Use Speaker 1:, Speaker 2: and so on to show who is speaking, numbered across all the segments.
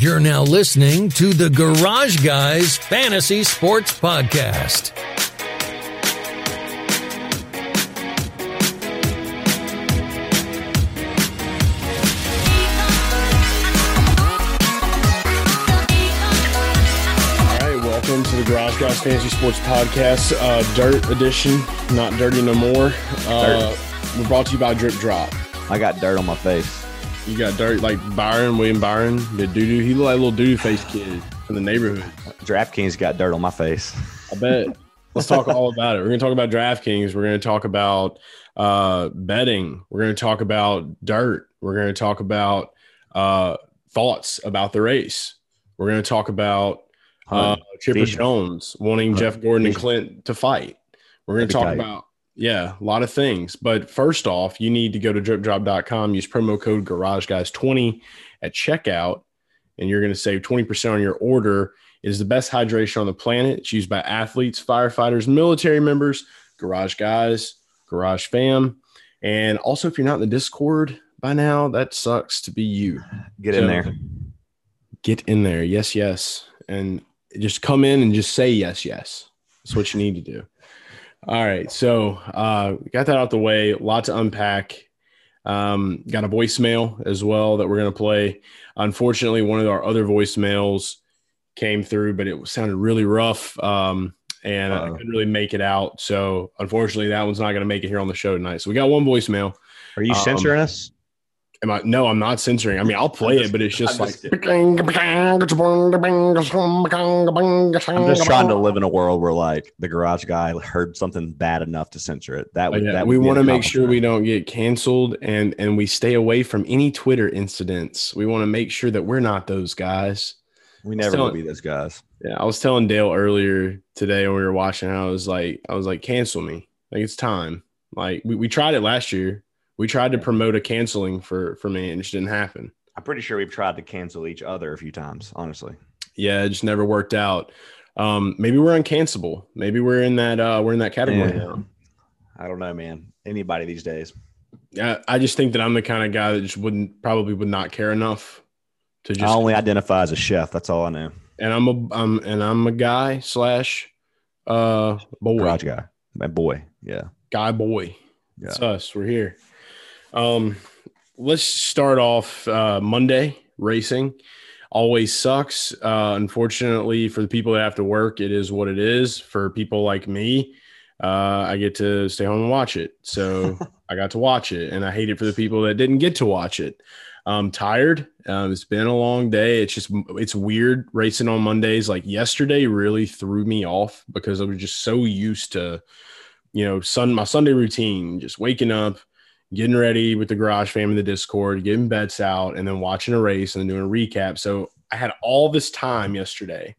Speaker 1: You're now listening to the Garage Guys Fantasy Sports Podcast.
Speaker 2: All right, welcome to the Garage Guys Fantasy Sports Podcast, uh, Dirt Edition, not dirty no more. Uh, we're brought to you by Drip Drop.
Speaker 3: I got dirt on my face.
Speaker 2: You got dirt like Byron, William Byron, the doo doo. He looked like a little doo doo face kid from the neighborhood.
Speaker 3: DraftKings got dirt on my face.
Speaker 2: I bet. Let's talk all about it. We're going to talk about DraftKings. We're going to talk about uh, betting. We're going to talk about dirt. We're going to talk about uh, thoughts about the race. We're going to talk about uh, Chipper Jones wanting Jeff Gordon and Clint to fight. We're going to talk about, yeah, a lot of things. But first off, you need to go to dripdrop.com, use promo code Garage Guys 20 at checkout, and you're going to save 20% on your order. It is the best hydration on the planet. It's used by athletes, firefighters, military members, garage guys, garage fam. And also, if you're not in the Discord by now, that sucks to be you.
Speaker 3: Get in
Speaker 2: So-
Speaker 3: there.
Speaker 2: Get in there. Yes, yes. And just come in and just say yes, yes. That's what you need to do. All right. So uh got that out the way. A lot to unpack. Um, got a voicemail as well that we're gonna play. Unfortunately, one of our other voicemails came through, but it sounded really rough. Um, and I
Speaker 3: Uh-oh.
Speaker 2: couldn't really make it out. So unfortunately, that one's not gonna make it here on the show tonight. So we got one voicemail.
Speaker 3: Are you
Speaker 2: Um,
Speaker 3: censoring us?
Speaker 2: Am I? No, I'm not censoring. I mean, I'll play
Speaker 3: just-
Speaker 2: it, but it's just
Speaker 3: I'm
Speaker 2: like.
Speaker 3: just I'm just trying to live in a world where like the garage guy heard something bad enough to censor it. That would
Speaker 2: Yeah,
Speaker 3: that
Speaker 2: we want to make sure we don't get canceled and and we stay away from any Twitter incidents. We want to make sure that we're not those guys.
Speaker 3: we never will be those guys.
Speaker 2: Yeah, I was telling Dale earlier today when we were watching. I was like, I was like, cancel me. Like it's time. Like we, we tried it last year. We tried to promote a canceling for for me, and it just didn't happen.
Speaker 3: I'm pretty sure we've tried to cancel each other a few times. Honestly,
Speaker 2: Yeah, it just never worked out. Um, maybe we're uncancelable. Maybe we're in that uh we're in that category
Speaker 3: Yeah.
Speaker 2: now.
Speaker 3: I don't know, man. Anybody these days.
Speaker 2: Yeah, I just think that I'm the kind of guy that just wouldn't probably would not care enough to just
Speaker 3: I only identify as a chef. That's all I know.
Speaker 2: and I'm a um and I'm a guy slash uh boy
Speaker 3: Garage guy, my boy. Yeah,
Speaker 2: guy boy.
Speaker 3: yeah.
Speaker 2: It's us. We're here. Um, let's start off uh, Monday racing. Always sucks. Uh, unfortunately, for the people that have to work, it is what it is. For people like me, uh, I get to stay home and watch it. So I got to watch it, and I hate it for the people that didn't get to watch it. I'm tired. Um, it's been a long day. It's just it's weird racing on Mondays. Like yesterday, really threw me off because I was just so used to, you know, sun my Sunday routine, just waking up, getting ready with the garage fam in the Discord, getting bets out, and then watching a race and then doing a recap. So I had all this time yesterday,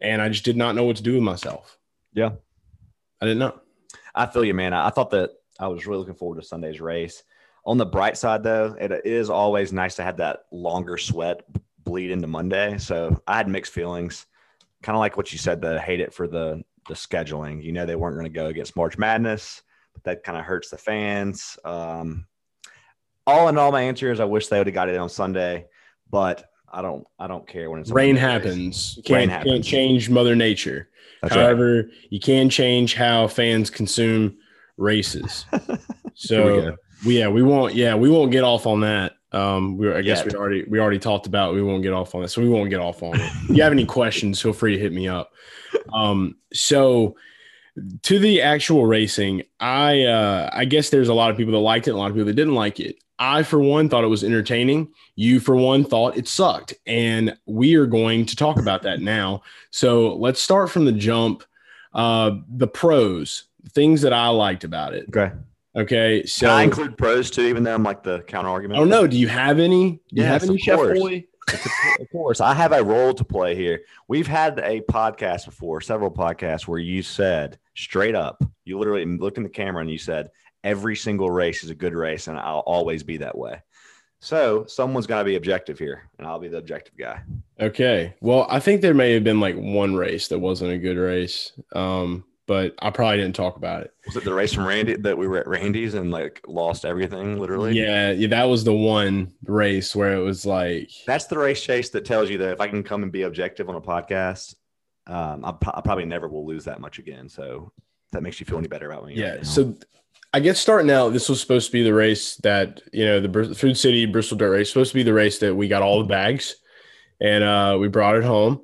Speaker 2: and I just did not know what to do with myself.
Speaker 3: Yeah.
Speaker 2: I didn't know.
Speaker 3: I feel you, man. I, I thought that I was really looking forward to Sunday's race. On the bright side, though, it is always nice to have that longer sweat bleed into Monday. So I had mixed feelings, kind of like what you said. That I hate it for the the scheduling. You know, they weren't going to go against March Madness, that kind of hurts the fans. Um, all in all, my answer is I wish they would have got it on Sunday, but I don't. I don't care when it's
Speaker 2: Rain happens. You can't,
Speaker 3: Rain
Speaker 2: can't change Mother Nature.
Speaker 3: That's right.
Speaker 2: However, you can change how fans consume races. So we, yeah, we won't. Yeah, we won't get off on that. Um, we, I guess we already we already talked about. We won't get off on that, so we won't get off on it. if you have any questions, feel free to hit me up. Um, so to the actual racing, I uh, I guess there's a lot of people that liked it, a lot of people that didn't like it. I, for one, thought it was entertaining. You, for one, thought it sucked, and we are going to talk about that now. So let's start from the jump. Uh, the pros, things that I liked about it.
Speaker 3: Okay.
Speaker 2: Okay, so
Speaker 3: Can I include pros too, even though I'm like the counter argument?
Speaker 2: Oh don't. Do you have any? Do you have any
Speaker 3: of
Speaker 2: Chef. Boy?
Speaker 3: Of course, I have a role to play here. We've had a podcast before, several podcasts, where you said straight up, you literally looked in the camera and you said, every single race is a good race, and I'll always be that way. So someone's got to be objective here, and I'll be the objective guy.
Speaker 2: Okay. Well, I think there may have been like one race that wasn't a good race. Um, but I probably didn't talk about it.
Speaker 3: Was it the race from Randy that we were at Randy's and like lost everything literally?
Speaker 2: Yeah, yeah, that was the one race where it was like
Speaker 3: That's the race chase that tells you that if I can come and be objective on a podcast, um, I, I probably never will lose that much again. So that makes you feel any better about me.
Speaker 2: yeah.
Speaker 3: right.
Speaker 2: So I guess starting out, this was supposed to be the race that you know the Br- Food City Bristol Dirt Race supposed to be the race that we got all the bags, and uh, we brought it home.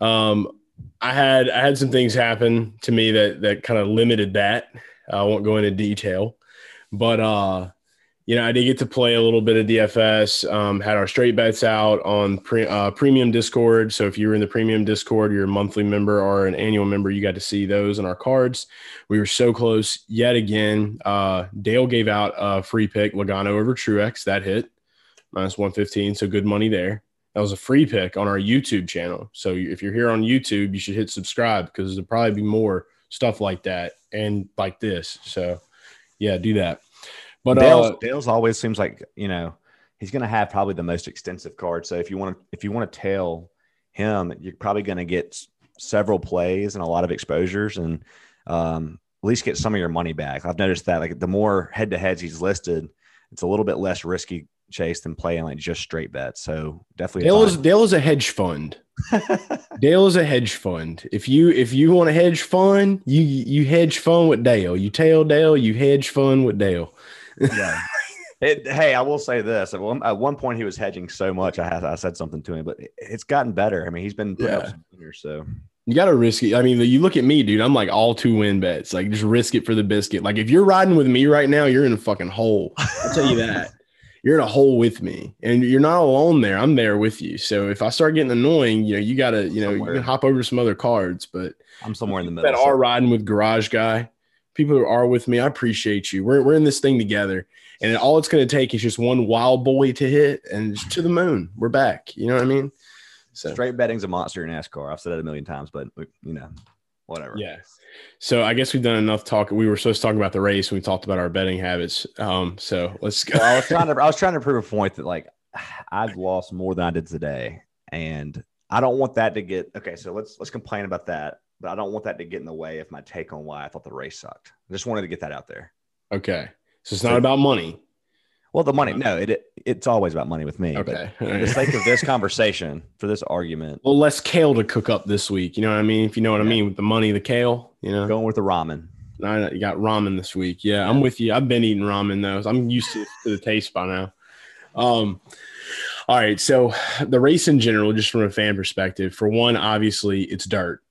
Speaker 2: Um, I had I had some things happen to me that that kind of limited that. I won't go into detail, but uh, you know I did get to play a little bit of DFS. Um, had our straight bets out on pre, uh, premium Discord. So if you were in the premium Discord, you're a monthly member or an annual member, you got to see those in our cards. We were so close yet again. Uh, Dale gave out a free pick Logano over Truex that hit minus 115. So good money there. That was a free pick on our YouTube channel. So if you're here on YouTube, you should hit subscribe because there'll probably be more stuff like that and like this. So yeah, do that. But
Speaker 3: Dale's,
Speaker 2: uh,
Speaker 3: Dale's always seems like you know he's going to have probably the most extensive card. So if you want to if you want to tail him, you're probably going to get several plays and a lot of exposures, and um, at least get some of your money back. I've noticed that like the more head to heads he's listed, it's a little bit less risky chase than playing like just straight bets. So definitely, a
Speaker 2: Dale is. Dale is a hedge fund. Dale is a hedge fund. If you if you want a hedge fund, you you hedge fund with Dale. You tail Dale, you hedge fund with Dale.
Speaker 3: yeah. It, hey, I will say this: at one, at one point, he was hedging so much. I had I said something to him, but it- it's gotten better. I mean, he's been putting up some winners. So
Speaker 2: You got to risk it. I mean, you look at me, dude. I'm like all two win bets. Like just risk it for the biscuit. Like if you're riding with me right now, you're in a fucking hole. I'll tell you that. You're in a hole with me, and you're not alone there. I'm there with you. So if I start getting annoying, you know, you got to, you know, you can hop over some other cards. But
Speaker 3: I'm somewhere in the middle.
Speaker 2: that are riding with Garage Guy, people who are with me, I appreciate you. We're, we're in this thing together. And all it's going to take is just one wild boy to hit and to the moon. We're back. You know what I mean? So,
Speaker 3: Straight betting's a monster in NASCAR. I've said it a million times, but you know, whatever.
Speaker 2: yeah. So I guess we've done enough talk. We were supposed to talk about the race. And we talked about our betting habits. Um, so let's go.
Speaker 3: Well, I was trying to I was trying to prove a point that like I've lost more than I did today, and I don't want that to get okay. So let's let's complain about that, but I don't want that to get in the way of my take on why I thought the race sucked. I just wanted to get that out there.
Speaker 2: Okay. So it's not about money.
Speaker 3: Well, the money, no, it, it it's always about money with me. But
Speaker 2: Okay.
Speaker 3: for the sake of this conversation, for this argument,
Speaker 2: Well, less kale to cook up this week. You know what I mean? If you know what I mean with the money, the kale, you know,
Speaker 3: going with the ramen.
Speaker 2: I, you got ramen this week. Yeah, I'm with you. I've been eating ramen though. I'm used to, to the taste by now. Um, all right. So the race in general, just from a fan perspective, for one, obviously it's dirt.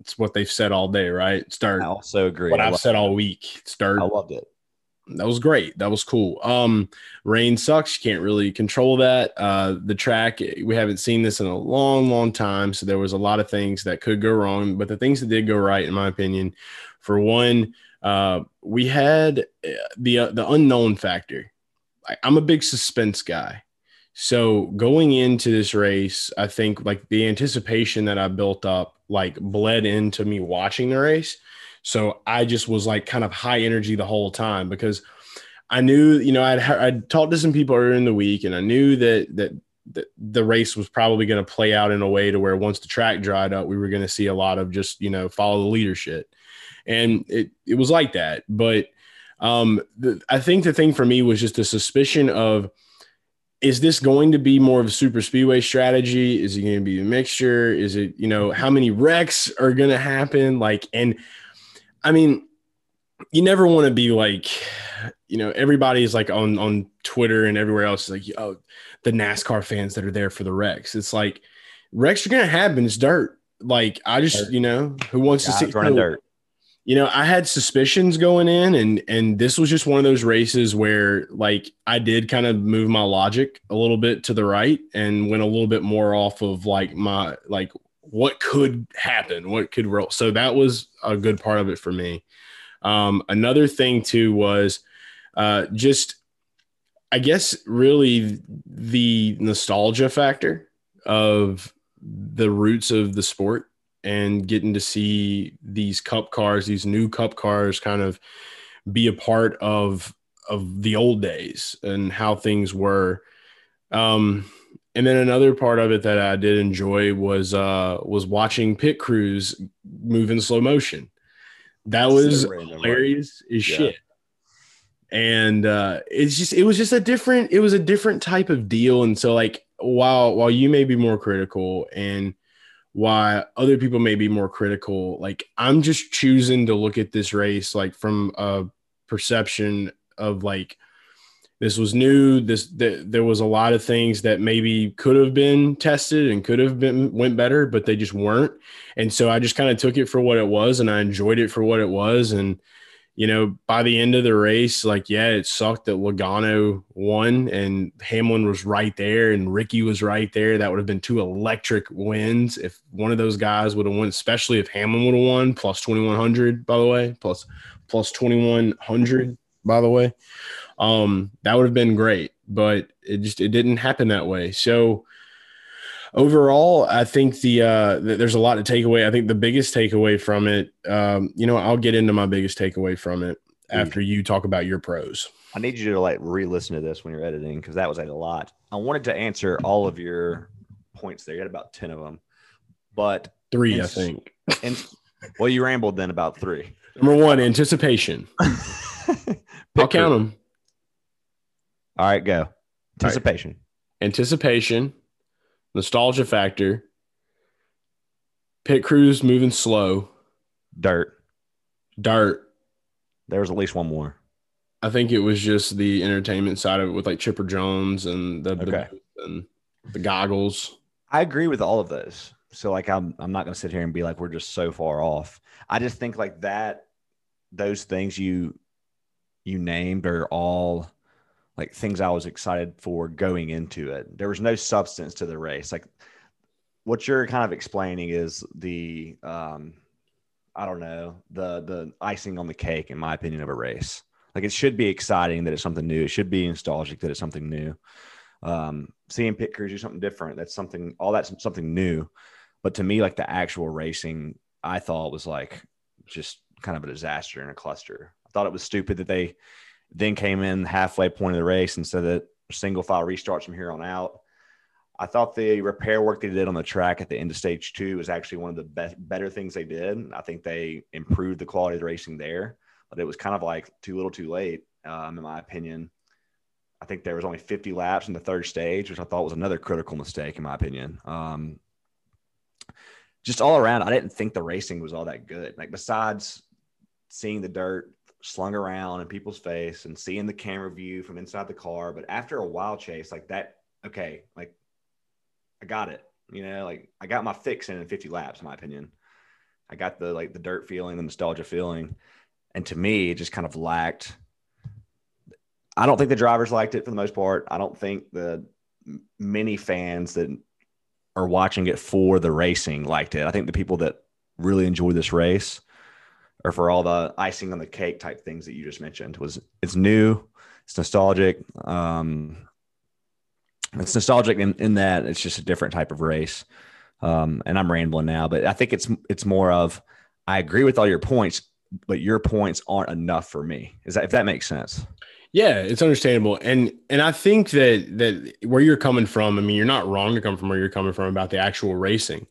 Speaker 2: It's what they've said all day, right? It's dirt.
Speaker 3: I also agree.
Speaker 2: what
Speaker 3: I,
Speaker 2: I've said
Speaker 3: it.
Speaker 2: all week. It's dirt.
Speaker 3: I loved it.
Speaker 2: That was great. That was cool. Um, rain sucks. You can't really control that. Uh, the track, we haven't seen this in a long, long time. So there was a lot of things that could go wrong, but the things that did go right, in my opinion, for one, uh, we had uh, the uh, the unknown factor. I, I'm a big suspense guy. So going into this race, I think like the anticipation that I built up like bled into me watching the race. So I just was like kind of high energy the whole time because I knew, you know, I'd I'd talked to some people earlier in the week, and I knew that that the race was probably going to play out in a way to where once the track dried up, we were going to see a lot of just you know follow the leadership, and it it was like that. But um, the, I think the thing for me was just a suspicion of is this going to be more of a super speedway strategy? Is it going to be a mixture? Is it, you know, how many wrecks are going to happen? Like, and I mean, you never want to be like, you know, everybody's like on, on Twitter and everywhere else is like, oh, the NASCAR fans that are there for the wrecks. It's like wrecks are going to happen. It's dirt. Like, I just, you know, who wants to see
Speaker 3: running dirt.
Speaker 2: you know i had suspicions going in and and this was just one of those races where like i did kind of move my logic a little bit to the right and went a little bit more off of like my like what could happen what could roll so that was a good part of it for me um another thing too was uh just i guess really the nostalgia factor of the roots of the sport and getting to see these cup cars, these new cup cars kind of be a part of of the old days and how things were. Um and then another part of it that I did enjoy was uh was watching pit crews move in slow motion. That was
Speaker 3: So
Speaker 2: hilarious as
Speaker 3: Yeah.
Speaker 2: shit. And uh, it's just it was just a different it was a different type of deal. And so like while while you may be more critical and why other people may be more critical, like I'm just choosing to look at this race like from a perception of like this was new this th- there was a lot of things that maybe could have been tested and could have been went better but they just weren't. And so i just kind of took it for what it was and i enjoyed it for what it was. And you know by the end of the race like yeah it sucked that logano won and hamlin was right there and ricky was right there. That would have been two electric wins if one of those guys would have won especially if hamlin would have won plus 2100 by the way plus plus 2100 by the way um that would have been great but it just it didn't happen that way. So overall i think the uh th- there's a lot to take away. I think the biggest takeaway from it um you know i'll get into my biggest takeaway from it after you talk about your pros.
Speaker 3: I need you to like re-listen to this when you're editing because that was like a lot. I wanted to answer all of your points there. You had about ten of them, but
Speaker 2: three i think.
Speaker 3: and well, you rambled then about three.
Speaker 2: number one anticipation. I'll count them
Speaker 3: All right, go. Anticipation.
Speaker 2: anticipation nostalgia factor pit crews moving slow
Speaker 3: Dirt.
Speaker 2: dirt.
Speaker 3: There was at least one more.
Speaker 2: I think it was just the entertainment side of it with like Chipper Jones and the, the
Speaker 3: Okay.
Speaker 2: booth and the goggles.
Speaker 3: I agree with all of those. So like I'm I'm not gonna sit here and be like we're just so far off. I just think like that those things you you named are all like things I was excited for going into it. There was no substance to the race. Like what you're kind of explaining is the um I don't know, the the icing on the cake in my opinion of a race. Like it should be exciting that it's something new. It should be nostalgic that it's something new. Um, seeing pit crews do something different, that's something all that's something new. But to me, like the actual racing, I thought was like just kind of a disaster in a cluster. I thought it was stupid that they then came in halfway point of the race and said that single file restarts from here on out. I thought the repair work they did on the track at the end of stage two was actually one of the best, better things they did. I think they improved the quality of the racing there, but it was kind of like too little, too late, um, in my opinion. I think there was only 50 laps in the third stage, which I thought was another critical mistake, in my opinion. Um, just all around, I didn't think the racing was all that good. Like besides seeing the dirt slung around in people's face and seeing the camera view from inside the car, but after a while chase, like that, okay, like I got it. You know, like I got my fix in in 50 laps, in my opinion. I got the like the dirt feeling, the nostalgia feeling, and to me, it just kind of lacked. I don't think the drivers liked it for the most part. I don't think the many fans that are watching it for the racing liked it. I think the people that really enjoy this race or for all the icing on the cake type things that you just mentioned was it's new, it's nostalgic. Um, it's nostalgic in, in that it's just a different type of race. Um, and I'm rambling now, but I think it's it's more of I agree with all your points, but your points aren't enough for me. Is that if that makes sense?
Speaker 2: Yeah, it's understandable, and and I think that that where you're coming from, I mean, you're not wrong to come from where you're coming from about the actual racing,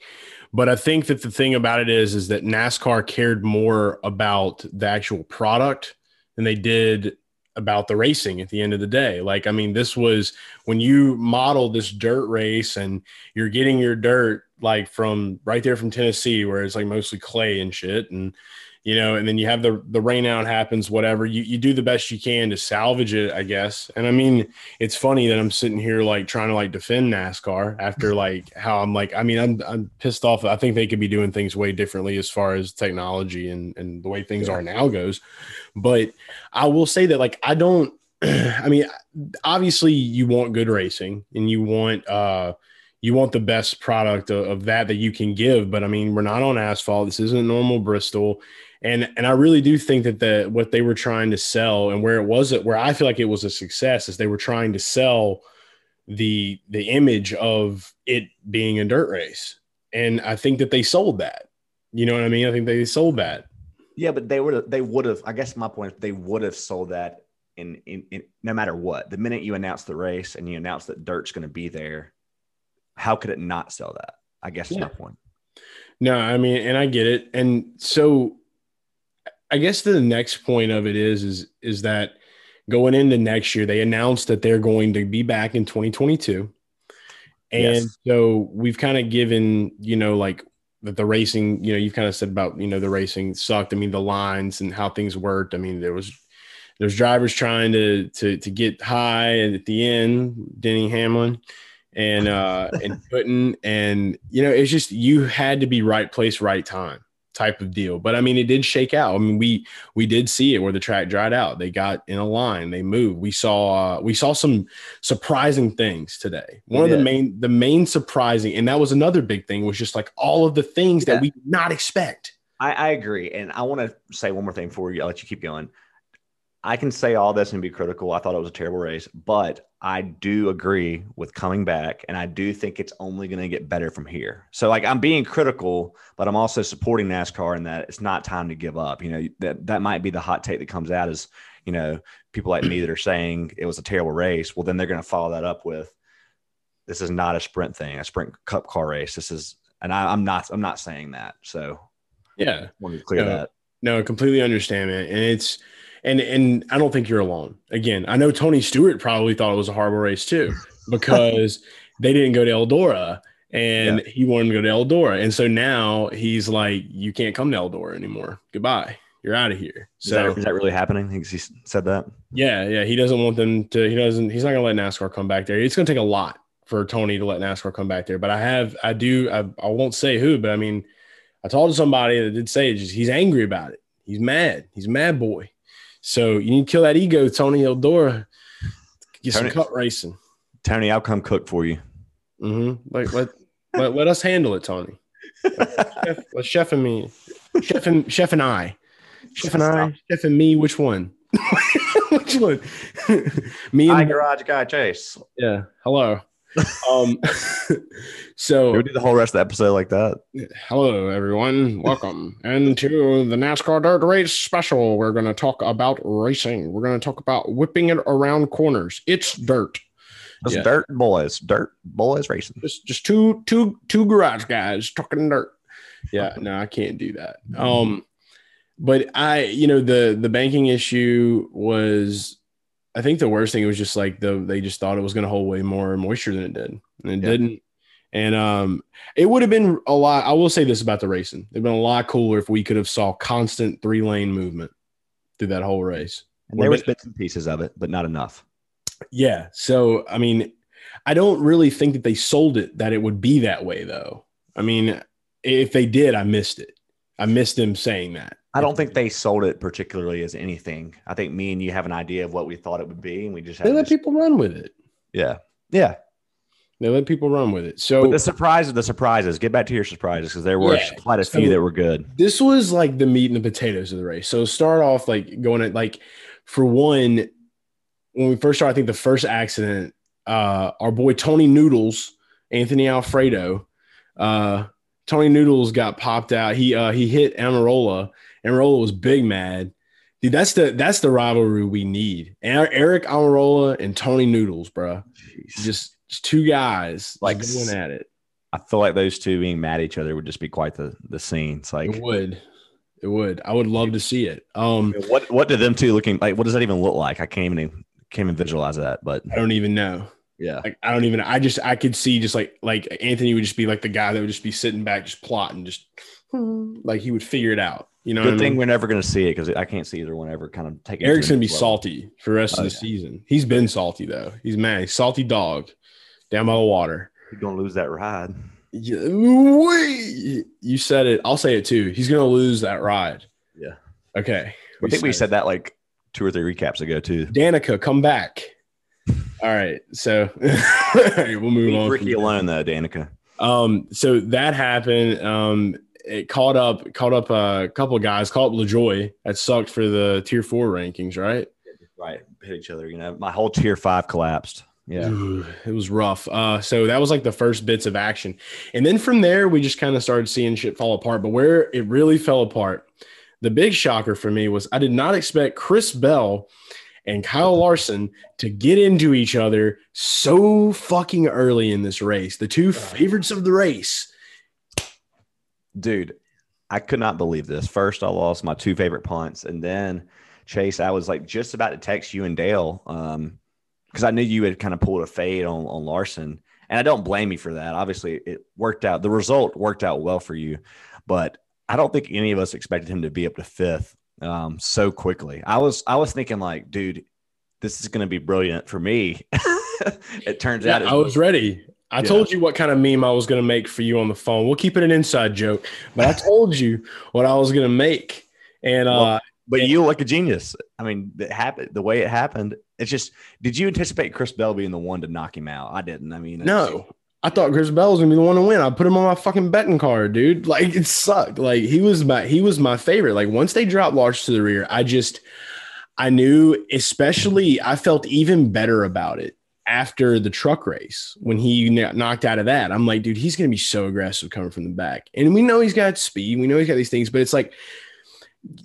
Speaker 2: but I think that the thing about it is is that NASCAR cared more about the actual product than they did about the racing at the end of the day. Like, I mean, this was when you model this dirt race and you're getting your dirt like from right there from Tennessee, where it's like mostly clay and shit, and you know, and then you have the the rain out happens, whatever. You you do the best you can to salvage it, I guess. And I mean, it's funny that I'm sitting here like trying to like defend NASCAR after like how I'm like, I mean, I'm I'm pissed off. I think they could be doing things way differently as far as technology and and the way things are now goes. But I will say that like I don't I mean, obviously you want good racing and you want uh you want the best product of, of that that you can give, but I mean, we're not on asphalt. This isn't normal Bristol and and I really do think that the what they were trying to sell and where it was where I feel like it was a success is they were trying to sell the the image of it being a dirt race, and I think that they sold that. You know what I mean? I think they sold that.
Speaker 3: Yeah, but they were they would have. I guess my point is they would have sold that in, in in no matter what. The minute you announce the race and you announce that dirt's going to be there, how could it not sell that? I guess is my point.
Speaker 2: No, I mean, and I get it, and so I guess the next point of it is is is that going into next year, they announced that they're going to be back in 2022. And
Speaker 3: Yes.
Speaker 2: so we've kind of given, you know, like that the racing, you know, you've kind of said about, you know, the racing sucked. I mean, the lines and how things worked. I mean, there was there's drivers trying to to to get high and at the end, Denny Hamlin and uh and Putin and you know, it's just you had to be right place, right time type of deal. But I mean, it did shake out. I mean, we we did see it where the track dried out. They got in a line, they moved. We saw uh, we saw some surprising things today. One of the main the main surprising, and that was another big thing, was just like all of the things
Speaker 3: Yeah.
Speaker 2: that we did not expect.
Speaker 3: I, I agree. And I want to say one more thing before you, I'll let you keep going. I can say all this and be critical. I thought it was a terrible race, but I do agree with coming back. And I do think it's only going to get better from here. So, like, I'm being critical, but I'm also supporting NASCAR in that it's not time to give up. You know, that, that might be the hot take that comes out is, you know, people like me that are saying it was a terrible race. Well, then they're going to follow that up with this is not a sprint thing, a sprint cup car race. This is, and I, I'm not, I'm not saying that. So,
Speaker 2: Yeah.
Speaker 3: I wanted to clear
Speaker 2: Yeah.
Speaker 3: that.
Speaker 2: No, I completely understand, man. And it's and and I don't think you're alone. Again, I know Tony Stewart probably thought it was a horrible race too because they didn't go to Eldora and he wanted to go to Eldora. And so now he's like, you can't come to Eldora anymore. Goodbye. You're out of here.
Speaker 3: Is,
Speaker 2: So
Speaker 3: that, is that really happening? He he said that.
Speaker 2: yeah, yeah, he doesn't want them to. He doesn't. He's not gonna let NASCAR come back there. It's gonna take a lot for Tony to let NASCAR come back there. But I have, I do, I, I won't say who, but I mean, I talked to somebody that did say just he's angry about it. He's mad. He's a mad boy. So you need to kill that ego, Tony Eldora. Get some
Speaker 3: Tony-
Speaker 2: cut racing.
Speaker 3: Tony, I'll come cook for you.
Speaker 2: Mm-hmm. Like let, let let us handle it, Tony. Chef, let Chef and me, Chef and Chef and I, Chef and I, Chef and me. Which one? which one? me and
Speaker 3: Hi, garage guy Chase.
Speaker 2: Yeah. Hello. Um so
Speaker 3: We do the whole rest of the episode like that.
Speaker 2: hello everyone. Welcome. and to the NASCAR Dirt Race special. We're gonna talk about racing. We're gonna talk about whipping it around corners. It's dirt.
Speaker 3: Just
Speaker 2: Yeah.
Speaker 3: dirt boys, dirt boys racing.
Speaker 2: Just just two two two garage guys talking dirt. Yeah, no, I can't do that. Um but I, you know, the the banking issue was I think the worst thing was just like the they just thought it was going to hold way more moisture than it did, and it
Speaker 3: Yeah.
Speaker 2: didn't. And um, it would have been a lot. I will say this about the racing: it'd been a lot cooler if we could have saw constant three lane movement through that whole race.
Speaker 3: And there was bits and pieces of it, but not enough.
Speaker 2: Yeah. So I mean, I don't really think that they sold it that it would be that way, though. I mean, if they did, I missed it. I missed them saying that.
Speaker 3: I don't think they sold it particularly as anything. I think me and you have an idea of what we thought it would be, and we just
Speaker 2: they let people run with it.
Speaker 3: yeah, yeah.
Speaker 2: They let people run with it. So
Speaker 3: But the surprises, the surprises. Get back to your surprises because there were
Speaker 2: Yeah.
Speaker 3: quite a few that were good.
Speaker 2: this was like the meat and the potatoes of the race. So start off like going at like for one, when we first started, I think the first accident, uh, our boy Tony Noodles, Anthony Alfredo, uh, Tony Noodles got popped out. He uh he hit Almirola. Almirola was big mad. Dude, that's the that's the rivalry we need. And Aric Almirola and Tony Noodles, bro. Just, just two guys
Speaker 3: Like
Speaker 2: like going at it.
Speaker 3: I feel like those two being mad at each other would just be quite the the scene. It's like
Speaker 2: It would. It would. I would love to see it. Um,
Speaker 3: what what do them two looking like? What does that even look like? I can't even can't even visualize that. But
Speaker 2: I don't even know.
Speaker 3: yeah,
Speaker 2: Like I don't even. I just I could see just like like Anthony would just be like the guy that would just be sitting back, just plotting, just like he would figure it out. You know,
Speaker 3: good
Speaker 2: what I
Speaker 3: thing
Speaker 2: mean?
Speaker 3: we're never going to see it because I can't see either one ever kind of taking. Aric's
Speaker 2: gonna be
Speaker 3: level.
Speaker 2: salty for the rest
Speaker 3: Oh,
Speaker 2: of the
Speaker 3: yeah.
Speaker 2: season. He's been salty though. He's mad. He's salty dog down by the water.
Speaker 3: He's going to lose that ride.
Speaker 2: Yeah, wait. You said it. I'll say it too. He's gonna lose that ride.
Speaker 3: Yeah.
Speaker 2: Okay.
Speaker 3: I think we
Speaker 2: it.
Speaker 3: said that like two or three recaps ago too.
Speaker 2: Danica, come back. All right. So we'll move
Speaker 3: Leave
Speaker 2: on. from
Speaker 3: Ricky alone though, Danica.
Speaker 2: Um, so that happened. Um, it caught up, caught up a couple of guys, caught up LaJoie. That sucked for the tier four rankings, right?
Speaker 3: Right, hit each other. You know, my whole tier five collapsed. Yeah,
Speaker 2: Ooh, it was rough. Uh, so that was like the first bits of action. And then from there, we just kind of started seeing shit fall apart. But where it really fell apart, the big shocker for me was I did not expect Chris Bell and Kyle Larson to get into each other so fucking early in this race. The two favorites of the race.
Speaker 3: Dude, I could not believe this. First, I lost my two favorite punts, and then Chase, I was like just about to text you and Dale um, because I knew you had kind of pulled a fade on on Larson, and I don't blame you for that. Obviously, it worked out. The result worked out well for you, but I don't think any of us expected him to be up to fifth um, so quickly. I was I was thinking like, dude, this is going to be brilliant for me. it turns
Speaker 2: Yeah,
Speaker 3: out it
Speaker 2: I was ready. I
Speaker 3: Yeah.
Speaker 2: told you what kind of meme I was going to make for you on the phone. We'll keep it an inside joke, but I told you what I was going to make. And uh,
Speaker 3: Well, But you look like a genius. I mean, it happened the way it happened. It's just, did you anticipate Chris Bell being the one to knock him out? I didn't. I mean,
Speaker 2: no, I thought Chris Bell was going to be the one to win. I put him on my fucking betting card, dude. Like it sucked. Like he was my he was my favorite. Like once they dropped Large to the rear, I just I knew, especially I felt even better about it after the truck race when he kn- knocked out of that. I'm like, dude, he's going to be so aggressive coming from the back. And we know he's got speed. We know he's got these things, but it's like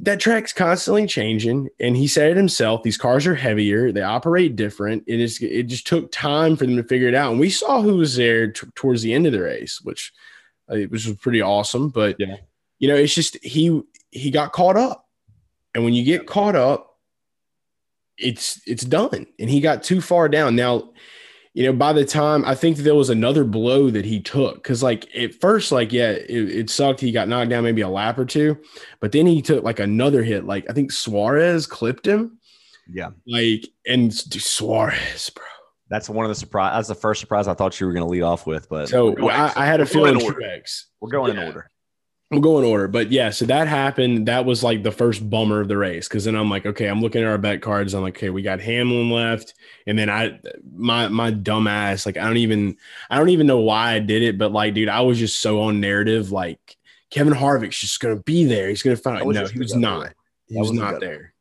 Speaker 2: that track's constantly changing. And he said it himself. These cars are heavier. They operate different. It is. It just took time for them to figure it out. And we saw who was there t- towards the end of the race, which uh, which was pretty awesome. But
Speaker 3: Yeah.
Speaker 2: you know, it's just he he got caught up, and when you get caught up, it's it's done. And he got too far down. Now, you know, by the time I think there was another blow that he took, because like at first, like yeah, it, it sucked. He got knocked down maybe a lap or two, but then he took like another hit. Like I think Suarez clipped him.
Speaker 3: yeah,
Speaker 2: Like and Suarez, bro.
Speaker 3: that's one of the surprise. That's the first surprise I thought you were going to lead off with. But
Speaker 2: So
Speaker 3: we're
Speaker 2: I, I had a
Speaker 3: we're
Speaker 2: feeling
Speaker 3: in order. We're going
Speaker 2: Yeah.
Speaker 3: in order.
Speaker 2: We'll go in order, but yeah, so that happened. That was like the first bummer of the race because then I'm like, okay, I'm looking at our bet cards. I'm like, okay, we got Hamlin left, and then I, my my dumb ass, like I don't even, I don't even know why I did it, but like, dude, I was just so on narrative. Like Kevin Harvick's just gonna be there. He's gonna find.
Speaker 3: Was
Speaker 2: No, he was not. He was not there.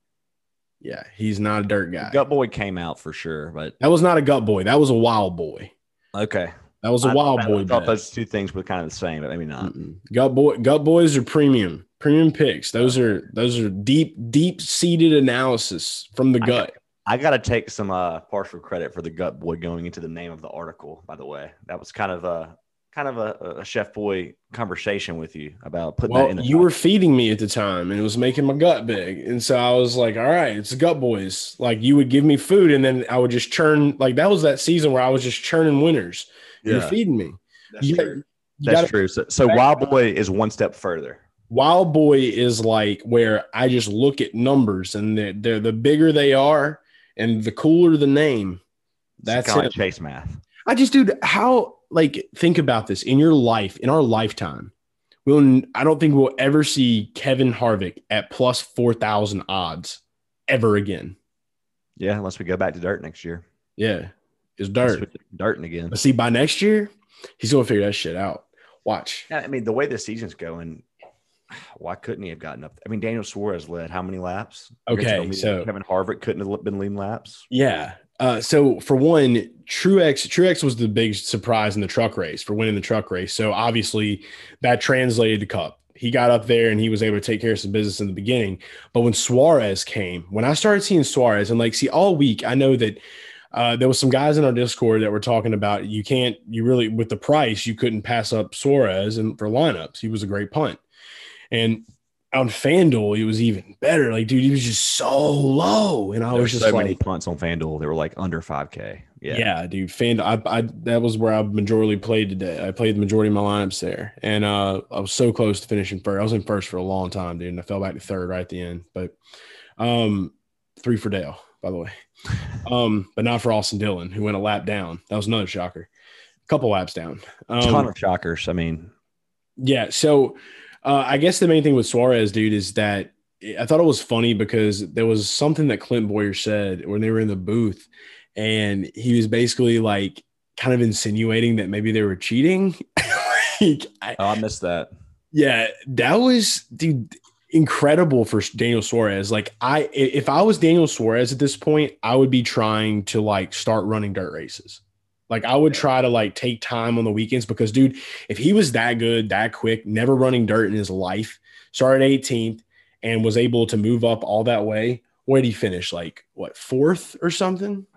Speaker 2: Yeah, he's not a dirt guy.
Speaker 3: Gut boy came out for sure, but
Speaker 2: That was not a gut boy. That was a wild boy.
Speaker 3: okay.
Speaker 2: That was a
Speaker 3: I-
Speaker 2: wild
Speaker 3: I,
Speaker 2: boy.
Speaker 3: thought
Speaker 2: bet.
Speaker 3: those two things were kind of the same, but maybe not.
Speaker 2: Mm-mm. Gut boy, gut boys are premium, premium picks. Those are those are deep, deep seated analysis from the gut.
Speaker 3: I got to take some uh, partial credit for the gut boy going into the name of the article. By the way, that was kind of a kind of a, a chef boy conversation with you about putting that
Speaker 2: Well,
Speaker 3: in. The
Speaker 2: you were feeding me at the time, and it was making my gut big, and so I was like, "All right, it's the gut boys." Like you would give me food, and then I would just churn. Like that was that season where I was just churning winners. You're feeding me.
Speaker 3: That's
Speaker 2: You-
Speaker 3: true.
Speaker 2: you
Speaker 3: That's
Speaker 2: gotta-
Speaker 3: true. So, so Wild Boy is one step further.
Speaker 2: Wild boy is like where I just look at numbers, and they're, they're the bigger they are, and the cooler the name. That's
Speaker 3: kind of
Speaker 2: it.
Speaker 3: chase math.
Speaker 2: I just, dude, how like think about this in your life, in our lifetime. We'll, I don't think we'll ever see Kevin Harvick at plus four thousand odds ever again.
Speaker 3: Yeah, unless we go back to dirt next year.
Speaker 2: Yeah, it's
Speaker 3: Unless
Speaker 2: dirt.
Speaker 3: we- Dirting again.
Speaker 2: But see, by next year, he's gonna figure that shit out. Watch.
Speaker 3: Yeah, I mean, the way the season's going, why couldn't he have gotten up? I mean, Daniel Suarez led how many laps?
Speaker 2: Okay, so-
Speaker 3: Kevin Harvick couldn't have been leading laps.
Speaker 2: Yeah. Uh, so for one, Truex, Truex was the big surprise in the truck race for winning the truck race. So obviously that translated to Cup. He got up there and he was able to take care of some business in the beginning. But when Suarez came, when I started seeing Suarez and like, see, all week I know that uh, there was some guys in our Discord that were talking about you can't, you really with the price, you couldn't pass up Suarez and for lineups. He was a great punt. And on FanDuel, it was even better. Like, dude, he was just so low. And I
Speaker 3: There
Speaker 2: was just
Speaker 3: so
Speaker 2: like,
Speaker 3: many punts on FanDuel. They were like under 5K.
Speaker 2: yeah.
Speaker 3: Yeah.
Speaker 2: dude. Fan, I, I that was where I majorly played today. I played the majority of my lineups there, and uh, I was so close to finishing first. I was in first for a long time, dude, and I fell back to third right at the end. But um, three for Dale, by the way. Um, but not for Austin Dillon, who went a lap down. That was another shocker. A couple laps down. Um,
Speaker 3: ton of shockers. I mean,
Speaker 2: yeah. So uh, I guess the main thing with Suarez, dude, is that I thought it was funny because there was something that Clint Bowyer said when they were in the booth, and he was basically like kind of insinuating that maybe they were cheating. like, I,
Speaker 3: oh, I missed that.
Speaker 2: yeah, that was dude incredible for Daniel Suarez. Like I i- if I was Daniel Suarez at this point, I would be trying to like start running dirt races. Like I would try to like take time on the weekends because dude, if he was that good, that quick, never running dirt in his life, started 18th and was able to move up all that way, where did he finish? Like what, fourth or something?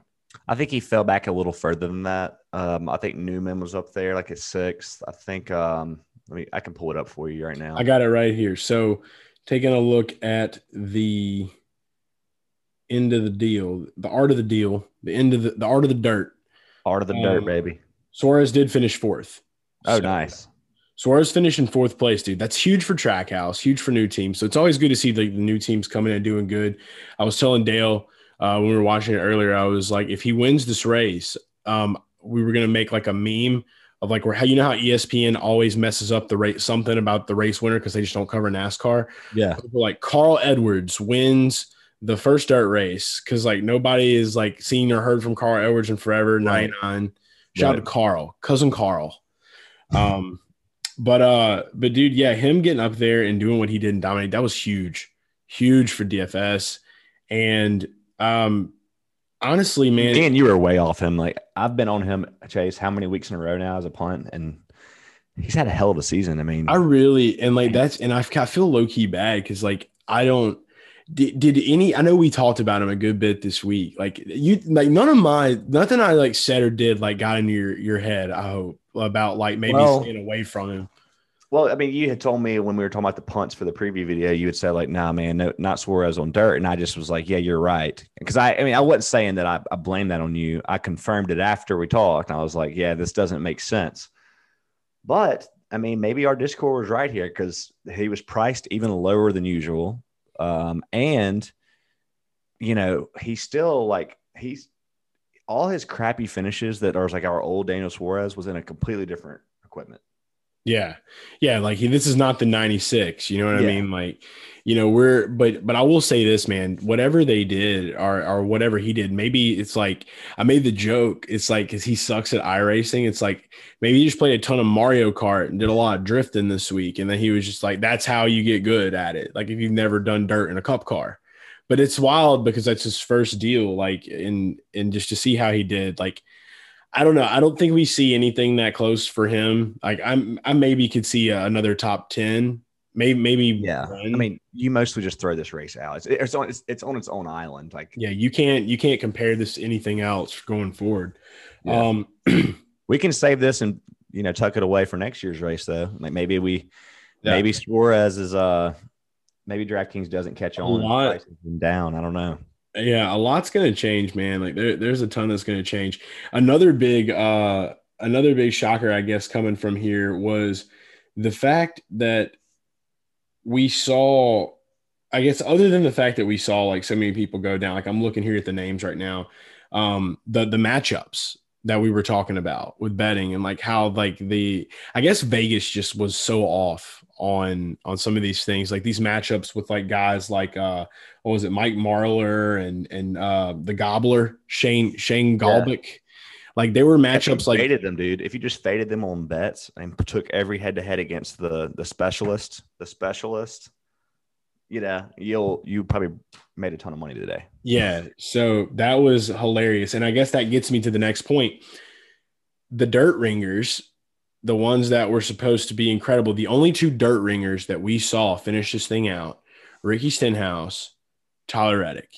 Speaker 3: I think he fell back a little further than that. Um, I think Newman was up there like at sixth. I think um, Let me. I can pull it up for you right now.
Speaker 2: I got it right here. So, taking a look at the end of the deal, the art of the deal, the end of the, the art of the dirt.
Speaker 3: Art of the dirt,
Speaker 2: Um,
Speaker 3: baby.
Speaker 2: Suarez did finish fourth.
Speaker 3: Oh,
Speaker 2: So,
Speaker 3: nice.
Speaker 2: Suarez finished in fourth place, dude. That's huge for Trackhouse, huge for new teams. So it's always good to see like the new teams coming and doing good. I was telling Dale uh, when we were watching it earlier, I was like, if he wins this race, um, we were gonna make like a meme of like where how you know how ESPN always messes up the race something about the race winner because they just don't cover NASCAR.
Speaker 3: Yeah.
Speaker 2: People like Carl Edwards wins the first dirt race because like nobody is like seen or heard from Carl Edwards in forever.
Speaker 3: Right.
Speaker 2: 99. Shout out to Carl, cousin Carl. Um, but uh, but dude, yeah, him getting up there and doing what he did and dominate, that was huge, huge for DFS. And um, honestly, man,
Speaker 3: And you were way off him. Like I've been on him, Chase, how many weeks in a row now as a punt, and he's had a hell of a season. I mean,
Speaker 2: I really and like that's and I, I feel low key bad because like I don't did, did any I know we talked about him a good bit this week. Like you like none of my nothing I like said or did like got into your your head. I hope about like maybe
Speaker 3: Well-
Speaker 2: staying away from him.
Speaker 3: Well, I mean, you had told me when we were talking about the punts for the preview video, you had said like, "Nah, man, no, not Suarez on dirt," and I just was like, "Yeah, you're right." Because I, I mean, I wasn't saying that I, I blame that on you. I confirmed it after we talked, and I was like, "Yeah, this doesn't make sense." But I mean, maybe our Discord was right here because he was priced even lower than usual, um, and you know, he's still like he's all his crappy finishes that are like our old Daniel Suarez was in a completely different equipment.
Speaker 2: Yeah. Yeah. Like he, this is not the 96. You know what I mean? Like, you know, we're, but, but I will say this, man, whatever they did or, or whatever he did, maybe it's like, I made the joke. It's like, cause he sucks at iRacing. It's like, maybe he just played a ton of Mario Kart and did a lot of drifting this week. And then he was just like, that's how you get good at it. Like if you've never done dirt in a cup car, but it's wild because that's his first deal. Like, in, and just to see how he did, like, I don't know. I don't think we see anything that close for him. Like I'm, I maybe could see uh, another top ten, maybe, maybe.
Speaker 3: Yeah,
Speaker 2: one.
Speaker 3: I mean, you mostly just throw this race out. It's, it's on it's, it's on its own island. Like
Speaker 2: yeah, you can't, you can't compare this to anything else going forward.
Speaker 3: Yeah.
Speaker 2: Um,
Speaker 3: we can save this and you know tuck it away for next year's race though. Like maybe we
Speaker 2: Yeah.
Speaker 3: maybe Suarez is uh maybe DraftKings doesn't catch on. and
Speaker 2: lot.
Speaker 3: prices down. I don't know.
Speaker 2: Yeah, a lot's gonna change, man. Like there, there's a ton that's gonna change. Another big, uh, another big shocker, I guess, coming from here was the fact that we saw. I guess other than the fact that we saw like so many people go down, like I'm looking here at the names right now, um, the the matchups that we were talking about with betting and like how like the I guess Vegas just was so off on on some of these things, like these matchups with like guys like uh what was it, Mike Marlar and and uh the Gobbler, Shane Shane Golobic. Like they were
Speaker 3: If you
Speaker 2: matchups like
Speaker 3: faded them, dude. If you just faded them on bets and took every head to head against the the specialist, the specialist, you know, you'll you probably made a ton of money today.
Speaker 2: Yeah. So that was hilarious. And I guess that gets me to the next point. The dirt ringers, the ones that were supposed to be incredible, the only two dirt ringers that we saw finish this thing out, Ricky Stenhouse, Tyler Reddick.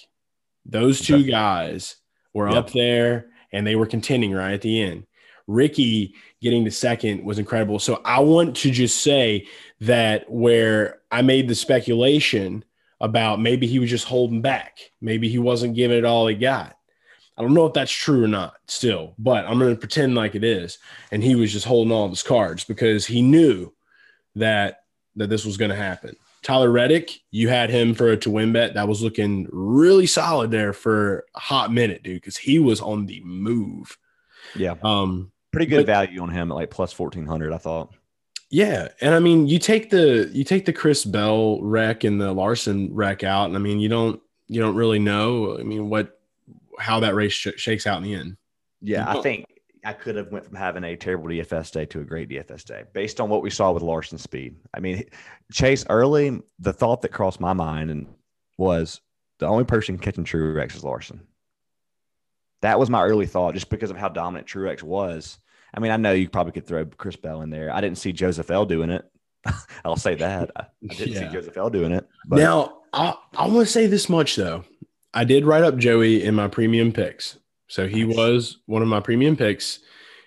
Speaker 2: Those two guys were
Speaker 3: Yep.
Speaker 2: up there and they were contending right at the end. Ricky getting the second was incredible. So I want to just say that where I made the speculation about maybe he was just holding back, maybe he wasn't giving it all he got. I don't know if that's true or not still, but I'm going to pretend like it is. And he was just holding all of his cards because he knew that that this was going to happen. Tyler Reddick, you had him for a to win bet. That was looking really solid there for a hot minute, dude, because he was on the move.
Speaker 3: Yeah,
Speaker 2: Um,
Speaker 3: pretty good
Speaker 2: But-
Speaker 3: value on him at like plus fourteen hundred. I thought.
Speaker 2: Yeah, and I mean, you take the you take the Chris Bell wreck and the Larson wreck out, and I mean, you don't you don't really know. I mean, what how that race sh- shakes out in the end.
Speaker 3: Yeah, I think I could have went from having a terrible DFS day to a great DFS day based on what we saw with Larson's speed. I mean, Chase early, the thought that crossed my mind and was the only person catching Truex is Larson. That was my early thought, just because of how dominant Truex was. I mean, I know you probably could throw Chris Bell in there. I didn't see Joseph L doing it. I'll say that. I, I didn't
Speaker 2: Yeah.
Speaker 3: see Joseph L doing it. But
Speaker 2: now, I I want to say this much though. I did write up Joey in my premium picks, so he
Speaker 3: Nice.
Speaker 2: was one of my premium picks.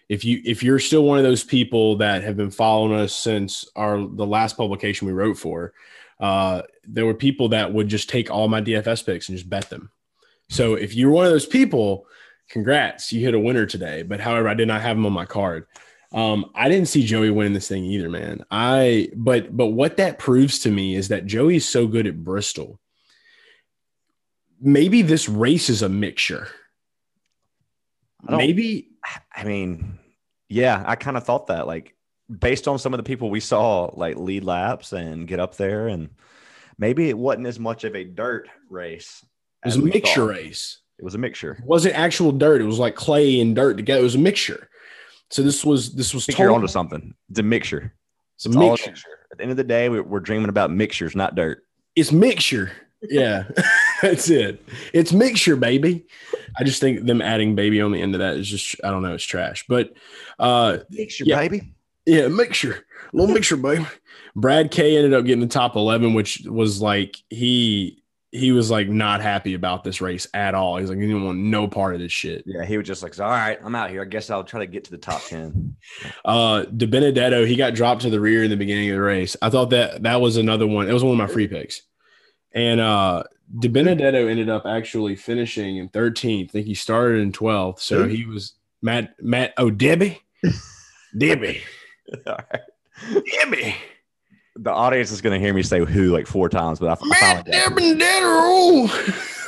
Speaker 2: if you if you're still one of those people that have been following us since our the last publication we wrote for, uh, there were people that would just take all my DFS picks and just bet them. So if you're one of those people, congrats, you hit a winner today. But however, I did not have him on my card. Um, I didn't see Joey winning this thing either, man. I but but what that proves to me is that Joey's so good at Bristol. Maybe this race is a mixture. Maybe
Speaker 3: I mean, yeah, I kind of thought that. Like based on some of the people we saw like lead laps and get up there, and maybe it wasn't as much of a dirt race.
Speaker 2: It was a mixture thought. race.
Speaker 3: It was a mixture.
Speaker 2: It wasn't actual dirt. It was like clay and dirt together. It was a mixture. So this was this was.
Speaker 3: I think you're onto something. It's a mixture.
Speaker 2: It's a, it's mixture. a mixture.
Speaker 3: At the end of the day, we're dreaming about mixtures, not dirt.
Speaker 2: It's mixture. Yeah, that's it. It's mixture, baby. I just think them adding baby on the end of that is just I don't know, it's trash. But uh
Speaker 3: mixture, yeah, baby.
Speaker 2: Yeah, mixture. A little mixture, baby. Brad K ended up getting the top 11, which was like he he was like not happy about this race at all. He's like, he didn't want no part of this shit.
Speaker 3: Yeah, he was just like, all right, I'm out here. I guess I'll try to get to the top 10.
Speaker 2: uh DiBenedetto, he got dropped to the rear in the beginning of the race. I thought that that was another one. It was one of my free picks. And uh DiBenedetto ended up actually finishing in 13th. I think he started in 12th. So he was Matt Matt oh Debbie. Debbie. All right. Debbie
Speaker 3: the audience is going to hear me say who like four times, but I,
Speaker 2: Matt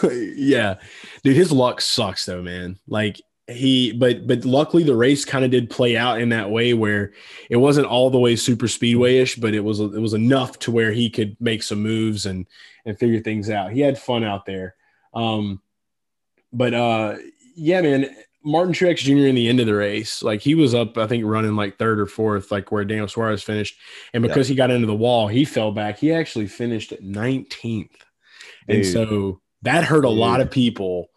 Speaker 2: yeah, dude, his luck sucks though, man. Like he, but but luckily the race kind of did play out in that way where it wasn't all the way super speedway-ish, but it was it was enough to where he could make some moves and and figure things out. He had fun out there. Um, but uh, yeah, man, Martin Truex Jr. in the end of the race, like he was up, I think running like third or fourth, like where Daniel Suarez finished. And because he got into the wall, he fell back. He actually finished at 19th. Dude. And so that hurt a Dude. lot of people.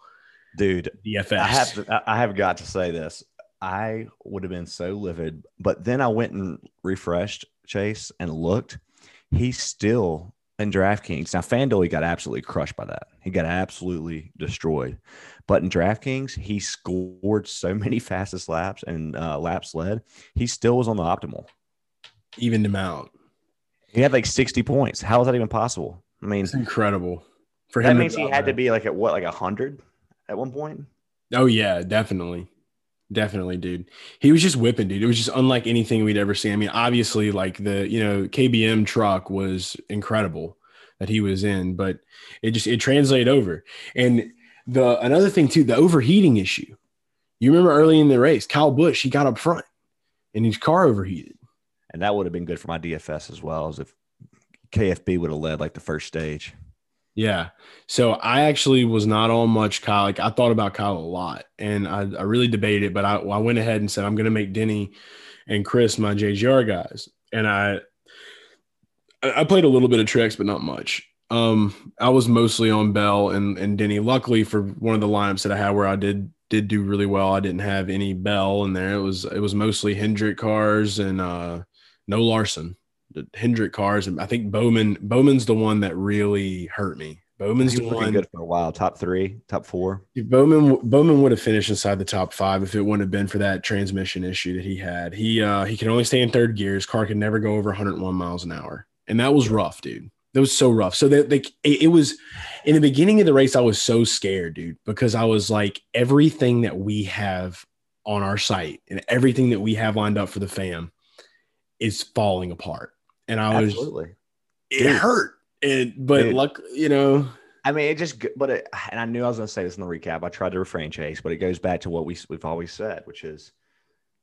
Speaker 3: Dude,
Speaker 2: DFS.
Speaker 3: I have, to, I have got to say this. I would have been so livid, but then I went and refreshed Chase and looked. He's still in DraftKings. Now, FanDuel, he got absolutely crushed by that. He got absolutely destroyed. But in DraftKings, he scored so many fastest laps and uh, laps led. He still was on the optimal.
Speaker 2: Evened him out.
Speaker 3: He had like 60 points. How is that even possible? I mean,
Speaker 2: it's incredible.
Speaker 3: For him, that means he had to be like at what, like a hundred at one point.
Speaker 2: Oh yeah, definitely. Definitely, dude. He was just whipping, dude. It was just unlike anything we'd ever seen. I mean, obviously, like the you know KBM truck was incredible that he was in, but it just it translated over. And the another thing too, the overheating issue. You remember early in the race, Kyle Busch, he got up front and his car overheated.
Speaker 3: And that would have been good for my DFS as well as if KFB would have led like the first stage.
Speaker 2: Yeah. So I actually was not on much Kyle. Like I thought about Kyle a lot and I, I really debated it, but I, I went ahead and said, I'm going to make Denny and Chris my JGR guys. And I, I played a little bit of Truex, but not much. Um, I was mostly on Bell and, and Denny. Luckily for one of the lineups that I had where I did did do really well, I didn't have any Bell in there. It was it was mostly Hendrick cars and uh no Larson. Hendrick cars, and I think Bowman. Bowman's the one that really hurt me. Bowman's the one
Speaker 3: good for a while. Top three, top four.
Speaker 2: Bowman Bowman would have finished inside the top five if it wouldn't have been for that transmission issue that he had. He uh he can only stay in third gear. His car can never go over 101 miles an hour, and that was rough, dude. That was so rough. So that they, it was in the beginning of the race, I was so scared, dude, because I was like everything that we have on our site and everything that we have lined up for the fam is falling apart and I was Absolutely. it Dude. hurt. And but Dude. luck, you know.
Speaker 3: I mean, it just, but it, and I knew I was going to say this in the recap. I tried to refrain, Chase, but it goes back to what we we've always said, which is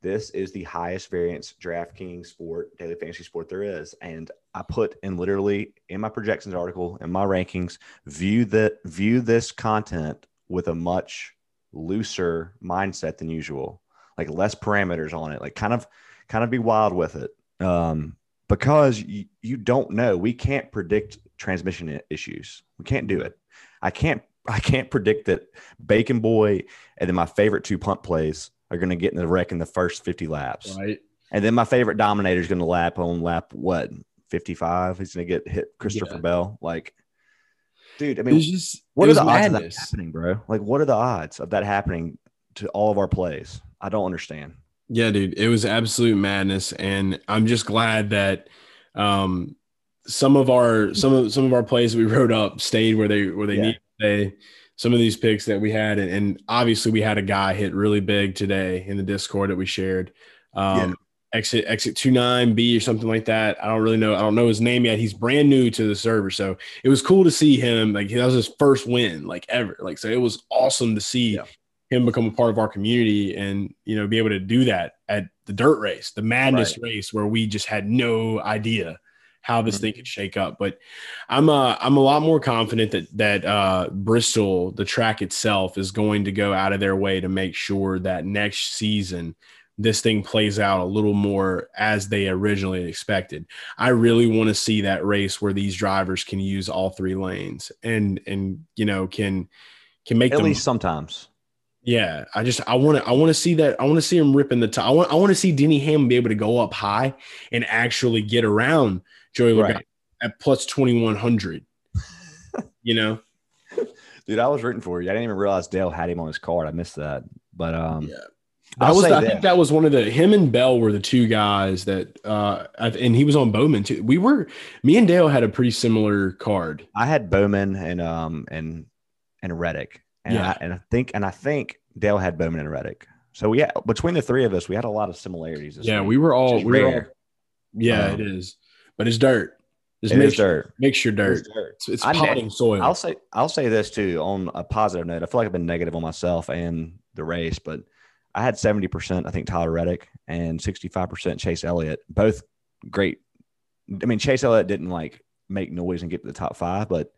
Speaker 3: this is the highest variance DraftKings sport, daily fantasy sport there is. And I put in literally in my projections article in my rankings, view that view this content with a much looser mindset than usual, like less parameters on it, like kind of kind of be wild with it. Um, because you, you don't know. We can't predict transmission issues. We can't do it. I can't I can't predict that Bacon Boy and then my favorite two punt plays are going to get in the wreck in the first 50 laps.
Speaker 2: Right.
Speaker 3: And then my favorite Dominator is going to lap on lap what 55. He's going to get hit Christopher yeah. Bell. Like, dude, I mean, just, what are the madness. odds of that happening, bro? Like, what are the odds of that happening to all of our plays? I don't understand.
Speaker 2: Yeah, dude, it was absolute madness, and I'm just glad that um, some of our some of some of our plays we wrote up stayed where they where they
Speaker 3: Yeah.
Speaker 2: need to stay. Some of these picks that we had, and, and obviously we had a guy hit really big today in the Discord that we shared. Um, Exit exit two nine B or something like that. I don't really know. I don't know his name yet. He's brand new to the server, so it was cool to see him. Like that was his first win, like ever. Like so, it was awesome to see
Speaker 3: Yeah.
Speaker 2: Him become a part of our community and you know be able to do that at the dirt race, the madness race, where we just had no idea how this
Speaker 3: Mhm.
Speaker 2: thing could shake up. But I'm uh I'm a lot more confident that that uh Bristol, the track itself, is going to go out of their way to make sure that next season this thing plays out a little more as they originally expected. I really want to see that race where these drivers can use all three lanes and and you know can can make
Speaker 3: At
Speaker 2: them
Speaker 3: least sometimes.
Speaker 2: Yeah, I just I want to I want to see that I want to see him ripping the top. I want I want to see Denny Ham be able to go up high and actually get around Joey
Speaker 3: Right.
Speaker 2: At plus twenty one hundred. you know,
Speaker 3: Dude, I was rooting for you. I didn't even realize Dale had him on his card. I missed that. But um,
Speaker 2: Yeah.
Speaker 3: I'll
Speaker 2: was I think that was one of the him and Bell were the two guys that uh and he was on Bowman too. We were me and Dale had a pretty similar card.
Speaker 3: I had Bowman and um and and Reddick. And
Speaker 2: Yeah.
Speaker 3: I, and I think and I think Dale had Bowman and Reddick. So we had between the three of us, we had a lot of similarities.
Speaker 2: Yeah,
Speaker 3: week,
Speaker 2: we were all we were all, yeah,
Speaker 3: Um,
Speaker 2: it is, but it's dirt. Just
Speaker 3: It dirt.
Speaker 2: make sure dirt.
Speaker 3: is dirt.
Speaker 2: It's, it's potting soil.
Speaker 3: I'll say I'll say this too on a positive note. I feel like I've been negative on myself and the race, but I had 70%, I think Tyler Reddick and 65% Chase Elliott. Both great. I mean, Chase Elliott didn't like make noise and get to the top five, but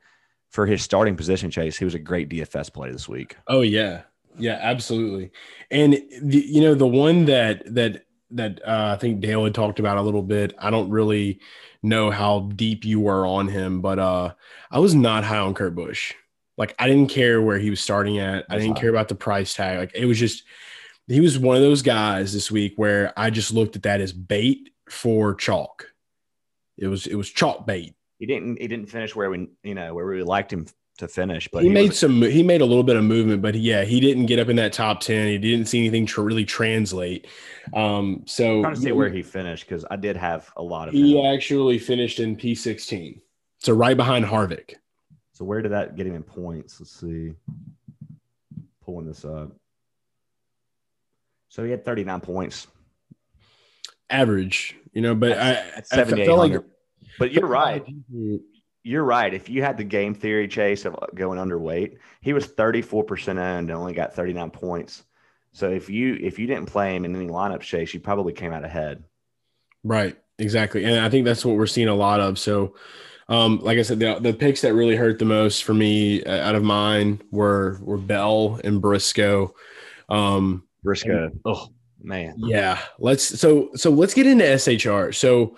Speaker 3: for his starting position, Chase, he was a great DFS play this week.
Speaker 2: Oh yeah, yeah, absolutely. And the, you know the one that that that uh, I think Dale had talked about a little bit. I don't really know how deep you were on him, but uh, I was not high on Kurt Busch. Like I didn't care where he was starting at. I didn't care about the price tag. Like it was just he was one of those guys this week where I just looked at that as bait for chalk. It was it was chalk bait.
Speaker 3: He didn't he didn't finish where we you know where we liked him to finish, but
Speaker 2: he, made
Speaker 3: was-
Speaker 2: some he made a little bit of movement but yeah he didn't get up in that top 10 he didn't see anything to really translate um so
Speaker 3: I'm trying to see where he finished because I did have a lot of
Speaker 2: he
Speaker 3: him.
Speaker 2: actually finished in p16 so right behind harvick
Speaker 3: So where did that get him in points? Let's see. Pulling this up. So he had 39 points.
Speaker 2: average you know but i, I felt like
Speaker 3: 7,800. But you're right. You're right. If you had the game theory chase of going underweight, he was 34% owned and only got 39 points. So if you if you didn't play him in any lineup chase, you probably came out ahead.
Speaker 2: Right, exactly, and I think that's what we're seeing a lot of. So, um, like I said, the, the picks that really hurt the most for me uh, out of mine were were Bell and Briscoe. Um,
Speaker 3: Briscoe. Oh man.
Speaker 2: Yeah, let's so so let's get into SHR. So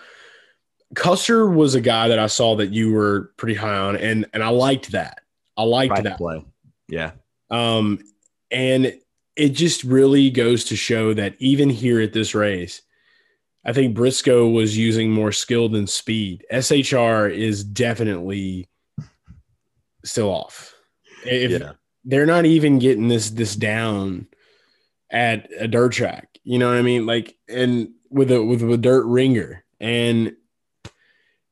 Speaker 2: Custer was a guy that I saw that you were pretty high on, and and I liked that. I liked
Speaker 3: Right
Speaker 2: that.
Speaker 3: play. Yeah.
Speaker 2: Um, and it just really goes to show that even here at this race, I think Briscoe was using more skill than speed. SHR is definitely still off. If
Speaker 3: yeah.
Speaker 2: they're not even getting this this down at a dirt track, you know what I mean? Like, and with a with a dirt ringer, and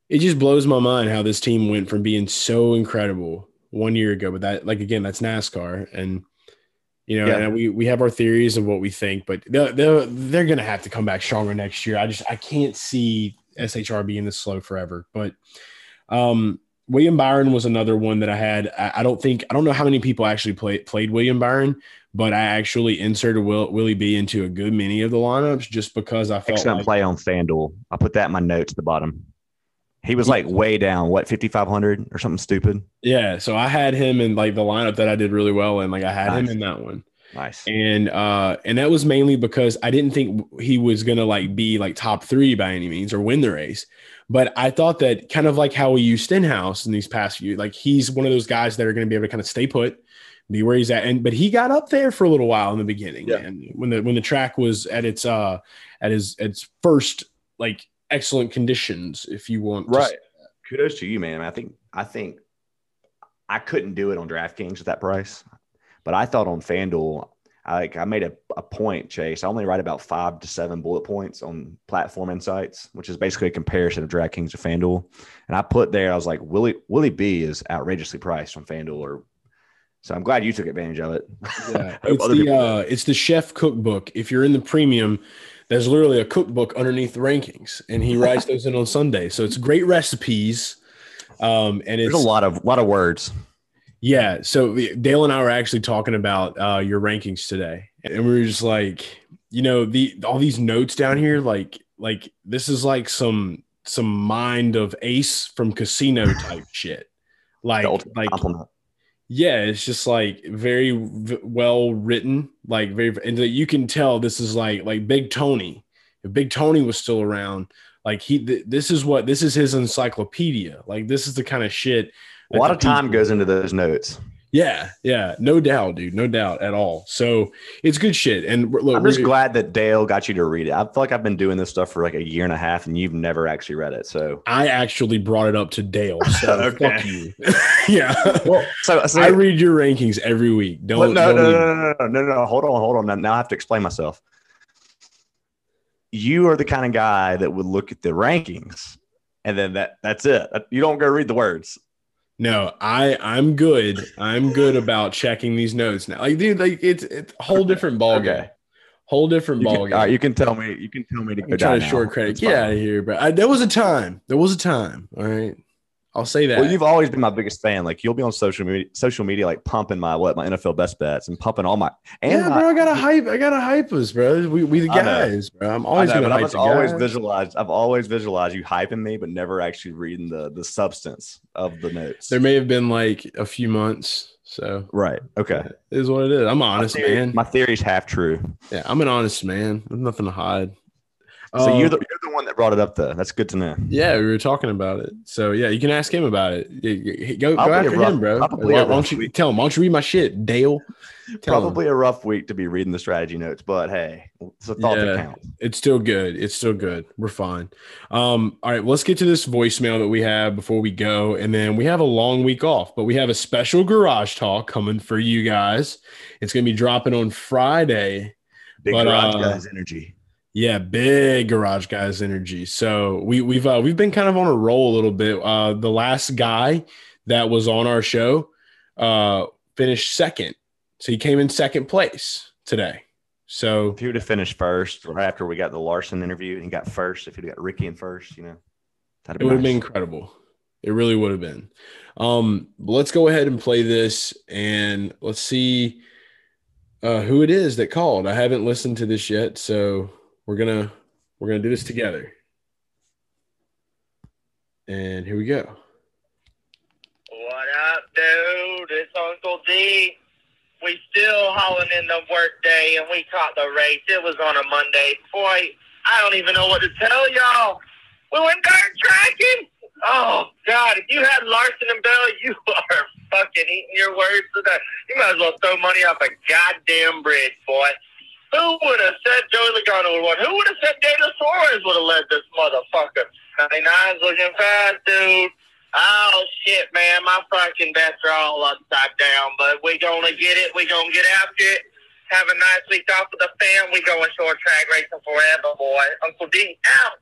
Speaker 2: it just blows my mind how this team went from being so incredible one year ago. But that, like, again, that's NASCAR, and you know,
Speaker 3: Yeah.
Speaker 2: and we we have our theories of what we think, but they're they're, they're gonna have to come back stronger next year. I just I can't see SHR being this slow forever, but um. William Byron was another one that I had. I, I don't think I don't know how many people actually played played William Byron, but I actually inserted Will, Willie B into a good many of the lineups just because I felt
Speaker 3: Excellent
Speaker 2: like
Speaker 3: play on FanDuel. I put that in my notes at the bottom. He was like way down, what, 5,500 or something stupid?
Speaker 2: yeah. So I had him in like the lineup that I did really well in. Like I had him in that one,
Speaker 3: Nice.
Speaker 2: and uh, and that was mainly because I didn't think he was gonna like be like top three by any means or win the race. But I thought that kind of like how we used Stenhouse in these past few, like he's one of those guys that are going to be able to kind of stay put, be where he's at. And but he got up there for a little while in the beginning,
Speaker 3: Yeah.
Speaker 2: and when the when the track was at its uh at his its first like excellent conditions, if you want, to
Speaker 3: Right. Kudos to you, man. I think I think I couldn't do it on DraftKings at that price, but I thought on FanDuel, I like I made a, a point, Chase. I only write about five to seven bullet points on platform insights, which is basically a comparison of DraftKings to FanDuel. And I put there, I was like, Willie Willie B is outrageously priced on FanDuel or so I'm glad you took advantage of it.
Speaker 2: Yeah, it's the uh, it's the chef cookbook. If you're in the premium, there's literally a cookbook underneath the rankings, and he writes those in on Sunday. So it's great recipes. Um, and it's
Speaker 3: There's a lot of lot of words.
Speaker 2: Yeah. So Dale and I were actually talking about uh, your rankings today, and we were just like, you know, the all these notes down here, like like this is like some some mind of Ace from Casino type shit. Like like
Speaker 3: compliment.
Speaker 2: Yeah, it's just like very v- well written, like very, and you can tell this is like like Big Tony. If Big Tony was still around, like he, th- this is what this is his encyclopedia. Like this is the kind of shit.
Speaker 3: A lot of time goes into those notes.
Speaker 2: Yeah, yeah, no doubt, dude, no doubt at all. So it's good shit. And look,
Speaker 3: I'm just glad that Dale got you to read it. I feel like I've been doing this stuff for like a year and a half, and you've never actually read it. So
Speaker 2: I actually brought it up to Dale. So
Speaker 3: Okay.
Speaker 2: fuck you. yeah.
Speaker 3: well, so, so
Speaker 2: I read your rankings every week. Don't,
Speaker 3: no,
Speaker 2: don't
Speaker 3: no, no, no, no, no, no, no. Hold on, hold on. Now, now I have to explain myself. You are the kind of guy that would look at the rankings, and then that that's it. You don't go read the words.
Speaker 2: No, I I'm good. I'm good about checking these notes now. Like, dude, like it's it's a whole different ball game. Whole different
Speaker 3: You
Speaker 2: ball
Speaker 3: can,
Speaker 2: game.
Speaker 3: right, you can tell me. You can tell me to go
Speaker 2: I'm trying
Speaker 3: down
Speaker 2: to
Speaker 3: now.
Speaker 2: short credit.
Speaker 3: It's
Speaker 2: Get
Speaker 3: fine.
Speaker 2: out of here, bro. I, there was a time. There was a time. All right. I'll say that.
Speaker 3: Well, you've always been my biggest fan. Like you'll be on social media, social media, like pumping my what my NFL best bets and pumping all my and
Speaker 2: yeah,
Speaker 3: my,
Speaker 2: bro. I gotta hype. I gotta hype us, bro. We we the guys, bro. I'm
Speaker 3: I
Speaker 2: always
Speaker 3: know,
Speaker 2: gonna
Speaker 3: but
Speaker 2: hype
Speaker 3: I've always
Speaker 2: guys.
Speaker 3: visualized. I've always visualized you hyping me, but never actually reading the the substance of the notes.
Speaker 2: There may have been like a few months. So
Speaker 3: right. Okay.
Speaker 2: it is what it is. I'm an honest,
Speaker 3: my theory,
Speaker 2: man.
Speaker 3: My theory's half true.
Speaker 2: yeah, I'm an honest man. There's nothing to hide.
Speaker 3: So
Speaker 2: Um,
Speaker 3: you're the you're the one that brought it up, though. That's good to know.
Speaker 2: Yeah, we were talking about it. So yeah, you can ask him about it. Go, go after
Speaker 3: rough-
Speaker 2: him, bro.
Speaker 3: probably
Speaker 2: Why, why don't you
Speaker 3: week.
Speaker 2: tell him? Why don't you read my shit, Dale? Tell him.
Speaker 3: Probably a rough week to be reading the strategy notes, but hey, it's a thought
Speaker 2: Yeah.
Speaker 3: that counts.
Speaker 2: It's still good. It's still good. We're fine. Um, all right, let's get to this voicemail that we have before we go, and then we have a long week off, but we have a special garage talk coming for you guys. It's gonna be dropping on Friday.
Speaker 3: Big
Speaker 2: But,
Speaker 3: garage
Speaker 2: uh,
Speaker 3: guys energy.
Speaker 2: Yeah, big garage guys energy. So we we've uh, we've been kind of on a roll a little bit. Uh, the last guy that was on our show uh, finished second, so he came in second place today. So
Speaker 3: If he would have finished first, right after we got the Larson interview, and he got first, if he'd got Ricky in first, you know, that'd
Speaker 2: it
Speaker 3: be
Speaker 2: would have been incredible. It really would have been. Um, let's go ahead and play this, and let's see uh, who it is that called. I haven't listened to this yet, so we're gonna we're gonna do this together. And here we go.
Speaker 4: What up, dude? It's Uncle D. We still hauling in the work day, and we caught the race. It was on a Monday. Boy, I don't even know what to tell y'all. We went dirt tracking. Oh God! If you had Larson and Bell, you are fucking eating your words today. You might as well throw money off a goddamn bridge, boy. Who would have said Joey Logano would have won? Who would have said Daniel Suarez would have led this motherfucker? 99's looking fast, dude. Oh shit, man! My fucking bets are all upside down, but we gonna get it. We gonna get after it. Have a nice week off with the fam. We going short track racing forever, boy. Uncle D out.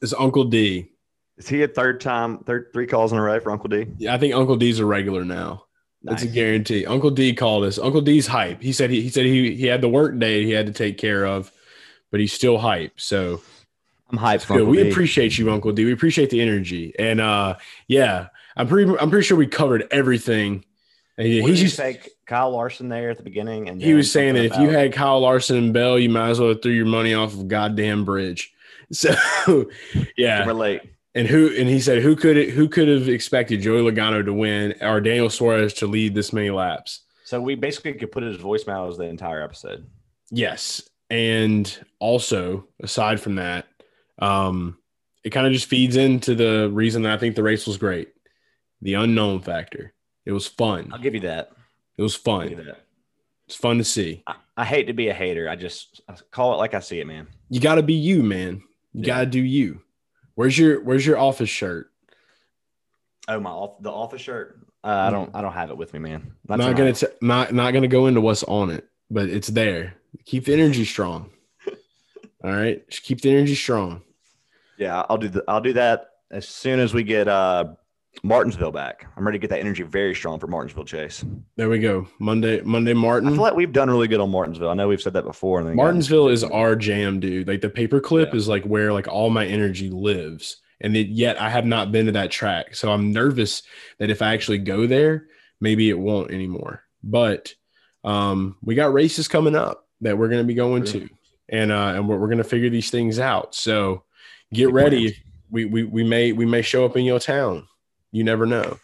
Speaker 2: It's Uncle D.
Speaker 3: Is he a third time, third three calls in a row for Uncle D?
Speaker 2: Yeah, I think Uncle D's a regular now. That's a guarantee. Uncle D called us. Uncle D's hype. He said he, he said he he had the work day he had to take care of, but he's still hype. So
Speaker 3: I'm hyped for
Speaker 2: good. We
Speaker 3: D.
Speaker 2: appreciate you, Uncle D. We appreciate the energy. And uh yeah, I'm pretty I'm pretty sure we covered everything. And he,
Speaker 3: What
Speaker 2: he's
Speaker 3: did you
Speaker 2: just,
Speaker 3: say Kyle Larson there at the beginning, and
Speaker 2: he was saying that if you had Kyle Larson and Bell, you might as well have threw your money off of goddamn bridge. So yeah.
Speaker 3: Relate.
Speaker 2: And who and he said who could it, who could have expected Joey Logano to win or Daniel Suarez to lead this many laps?
Speaker 3: So we basically could put his voicemail as the entire episode.
Speaker 2: Yes. And also, aside from that, um, it kind of just feeds into the reason that I think the race was great. The unknown factor. It was fun.
Speaker 3: I'll give you that.
Speaker 2: It was
Speaker 3: I'll give you
Speaker 2: fun. It's fun to see.
Speaker 3: I, I hate to be a hater. I just I call it like I see it, man.
Speaker 2: You gotta be you, man. You
Speaker 3: Yeah.
Speaker 2: gotta do you. Where's your where's your office shirt?
Speaker 3: Oh my, off, the office shirt. Uh, I don't. I don't have it with me, man.
Speaker 2: I'm
Speaker 3: That's
Speaker 2: not gonna t- not not gonna go into what's on it. but it's there. Keep the energy strong. All right, just keep the energy strong.
Speaker 3: Yeah, I'll do the, I'll do that as soon as we get uh, Martinsville back. I'm ready to get that energy very strong for Martinsville Chase.
Speaker 2: There we go. Monday, Monday, Martin.
Speaker 3: I feel like we've done really good on Martinsville. I know we've said that before.
Speaker 2: Martinsville is our jam, dude. Like the paperclip yeah. is like where like all my energy lives, and it, yet I have not been to that track, so I'm nervous that if I actually go there, maybe it won't anymore. But um, we got races coming up that we're going to be going to, and uh, and we're, we're going to figure these things out. So get ready. We, we we may we may show up in your town. You never know.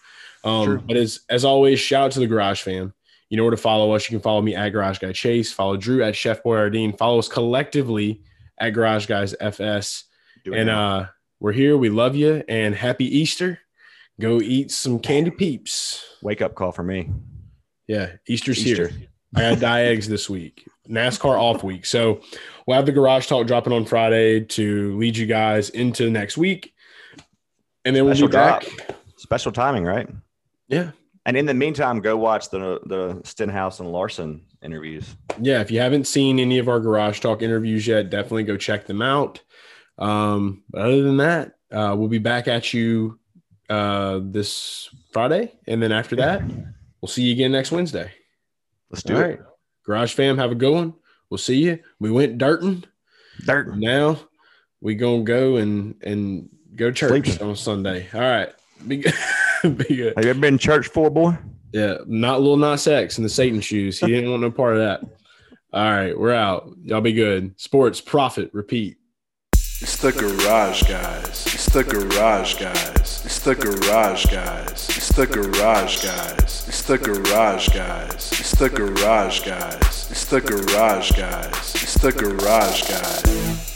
Speaker 2: Um, but as as always, shout out to the Garage Fam. You know where to follow us. You can follow me at Garage Guy Chase. Follow Drew at Chef BoiRDeen. Follow us collectively at Garage Guys FS. and uh, we're here. We love you and happy Easter. Go eat some candy peeps.
Speaker 3: Wake up call for me.
Speaker 2: Yeah, Easter's Easter. here. I had die eggs this week. NASCAR off week. So we'll have the garage talk dropping on Friday to lead you guys into next week. And then we'll be drop.
Speaker 3: Special timing, right?
Speaker 2: Yeah.
Speaker 3: And in the meantime, go watch the the Stenhouse and Larson interviews.
Speaker 2: Yeah, if you haven't seen any of our garage talk interviews yet, definitely go check them out. Um, but other than that, uh, we'll be back at you uh, this Friday, and then after that, we'll see you again next Wednesday.
Speaker 3: Let's do All it. Right.
Speaker 2: Garage fam, have a good one. We'll see you. We went dirting.
Speaker 3: Dirt.
Speaker 2: Now we gonna go and and go church Sleep. on Sunday. All right. Be good.
Speaker 3: Have you ever been church for, boy?
Speaker 2: Yeah, not Lil Nas X in the Satan shoes. He didn't want no part of that. All right, we're out. Y'all be good. Sports, profit, repeat.
Speaker 5: It's the garage guys. It's the garage guys. It's the garage guys. It's the garage guys. It's the garage guys. It's the garage guys. It's the garage guys. It's the garage guys.